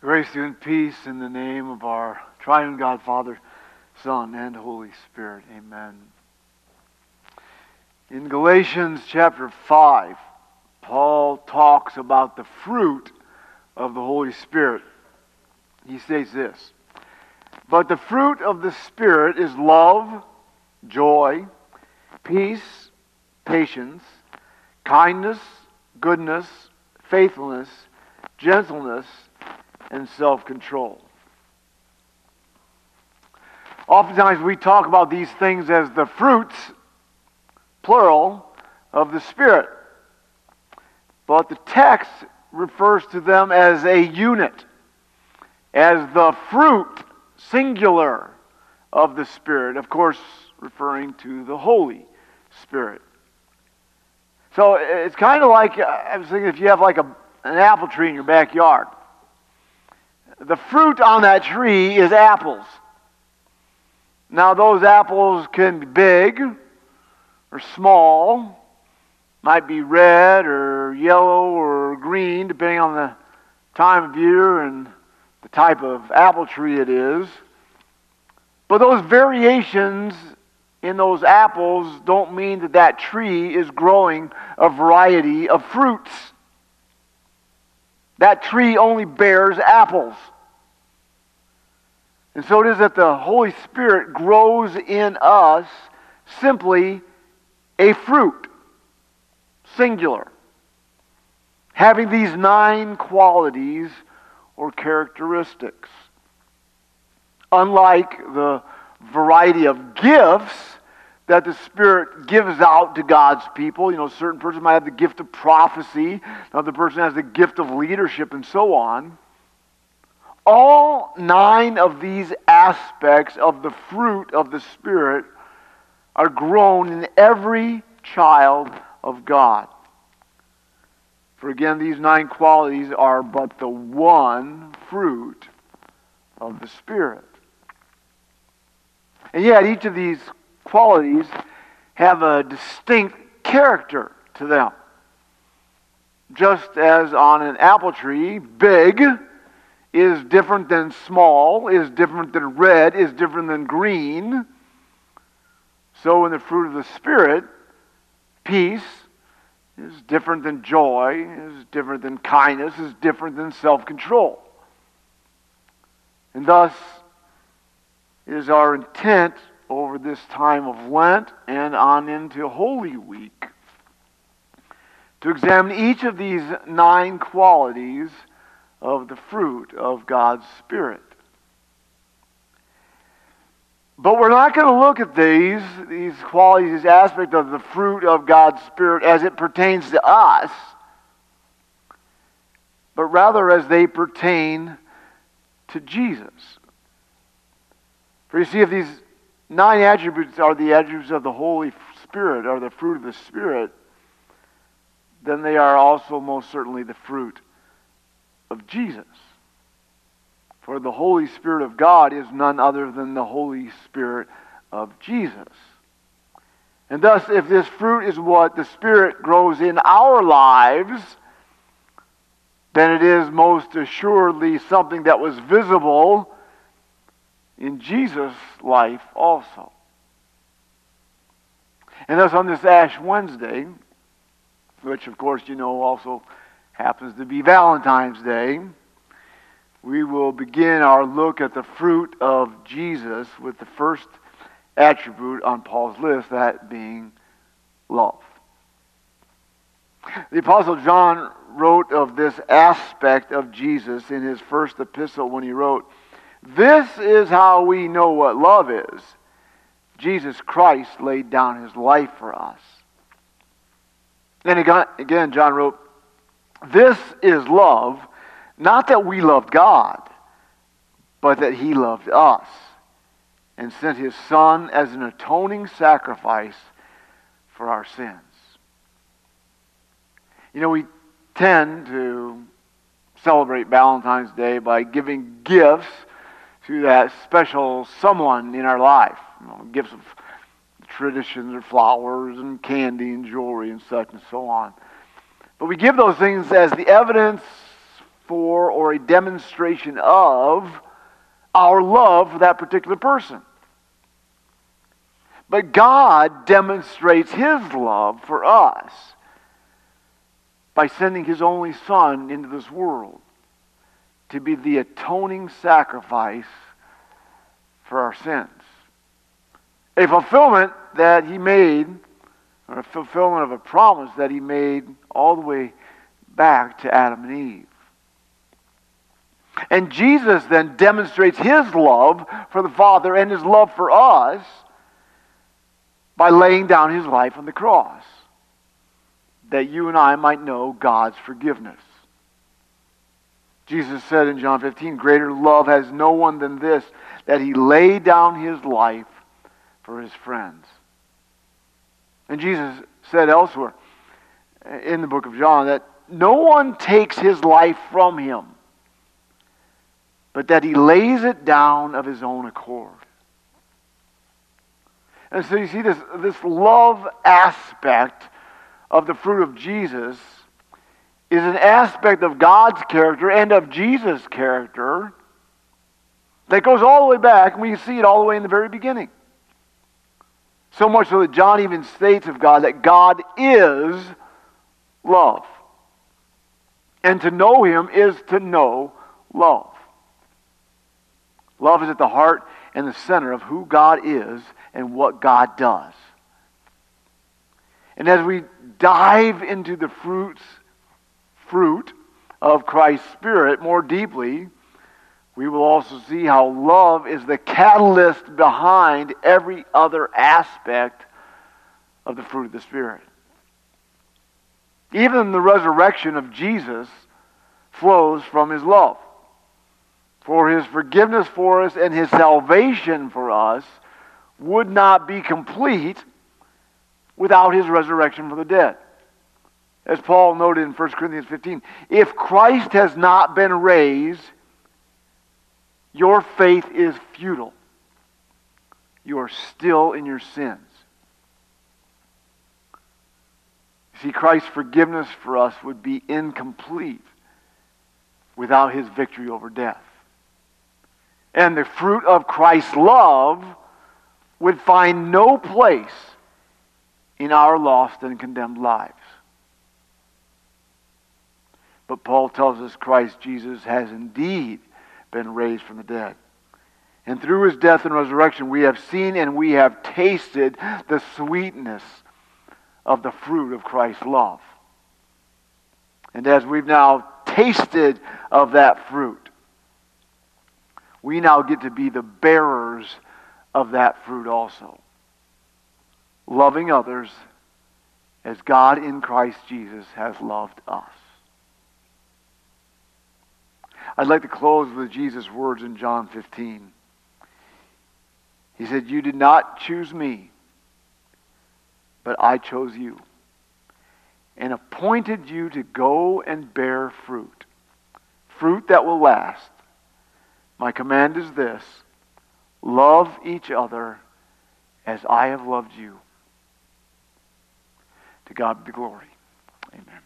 Grace you and peace in the name of our triune God, Father, Son, and Holy Spirit. Amen. In Galatians chapter 5, Paul talks about the fruit of the Holy Spirit. He says this But the fruit of the Spirit is love, joy, peace, patience, kindness, goodness, faithfulness, gentleness, and self control. Oftentimes we talk about these things as the fruits, plural, of the Spirit. But the text refers to them as a unit, as the fruit, singular, of the Spirit. Of course, referring to the Holy Spirit. So it's kind of like, I was thinking if you have like a, an apple tree in your backyard the fruit on that tree is apples. Now, those apples can be big or small, might be red or yellow or green, depending on the time of year and the type of apple tree it is. But those variations in those apples don't mean that that tree is growing a variety of fruits. That tree only bears apples. And so it is that the Holy Spirit grows in us simply a fruit, singular, having these nine qualities or characteristics. Unlike the variety of gifts that the Spirit gives out to God's people, you know, certain person might have the gift of prophecy, another person has the gift of leadership, and so on. All nine of these aspects of the fruit of the Spirit are grown in every child of God. For again, these nine qualities are but the one fruit of the Spirit. And yet, each of these qualities have a distinct character to them. Just as on an apple tree, big is different than small, is different than red, is different than green. So, in the fruit of the Spirit, peace is different than joy, is different than kindness, is different than self control. And thus, it is our intent over this time of Lent and on into Holy Week to examine each of these nine qualities of the fruit of God's Spirit. But we're not going to look at these, these qualities, this aspect of the fruit of God's Spirit as it pertains to us, but rather as they pertain to Jesus. For you see, if these nine attributes are the attributes of the Holy Spirit, are the fruit of the Spirit, then they are also most certainly the fruit of Jesus. For the Holy Spirit of God is none other than the Holy Spirit of Jesus. And thus, if this fruit is what the Spirit grows in our lives, then it is most assuredly something that was visible in Jesus' life also. And thus, on this Ash Wednesday, which of course you know also happens to be Valentine's Day, we will begin our look at the fruit of Jesus with the first attribute on Paul's list, that being love. The Apostle John wrote of this aspect of Jesus in his first epistle when he wrote, This is how we know what love is. Jesus Christ laid down his life for us. Then again, John wrote, this is love, not that we loved God, but that He loved us and sent His Son as an atoning sacrifice for our sins. You know, we tend to celebrate Valentine's Day by giving gifts that special someone in our life. You know, gifts of traditions or flowers and candy and jewelry and such and so on. But we give those things as the evidence for or a demonstration of our love for that particular person. But God demonstrates His love for us by sending His only Son into this world to be the atoning sacrifice for our sins. A fulfillment that He made, or a fulfillment of a promise that He made all the way back to Adam and Eve. And Jesus then demonstrates his love for the Father and his love for us by laying down his life on the cross, that you and I might know God's forgiveness. Jesus said in John 15, Greater love has no one than this, that he laid down his life for his friends. And Jesus said elsewhere uh, in the book of John that no one takes his life from him, but that he lays it down of his own accord. And so you see this, this love aspect of the fruit of Jesus is an aspect of God's character and of Jesus' character that goes all the way back, and we see it all the way in the very beginning. So much so that John even states of God that God is love. And to know Him is to know love. Love is at the heart and the center of who God is and what God does. And as we dive into the fruits, fruit of Christ's Spirit more deeply, we will also see how love is the catalyst behind every other aspect of the fruit of the Spirit. Even the resurrection of Jesus flows from his love. For his forgiveness for us and his salvation for us would not be complete without his resurrection from the dead. As Paul noted in 1 Corinthians 15, if Christ has not been raised, your faith is futile. You are still in your sins. See, Christ's forgiveness for us would be incomplete without his victory over death. And the fruit of Christ's love would find no place in our lost and condemned lives. But Paul tells us Christ Jesus has indeed been raised from the dead. And through his death and resurrection, we have seen and we have tasted the sweetness of the fruit of Christ's love. And as we've now tasted of that fruit, we now get to be the bearers of that fruit also. Loving others as God in Christ Jesus has loved us. I'd like to close with Jesus' words in John 15. He said, You did not choose me but I chose you and appointed you to go and bear fruit, fruit that will last. My command is this love each other as I have loved you. To God be glory. Amen.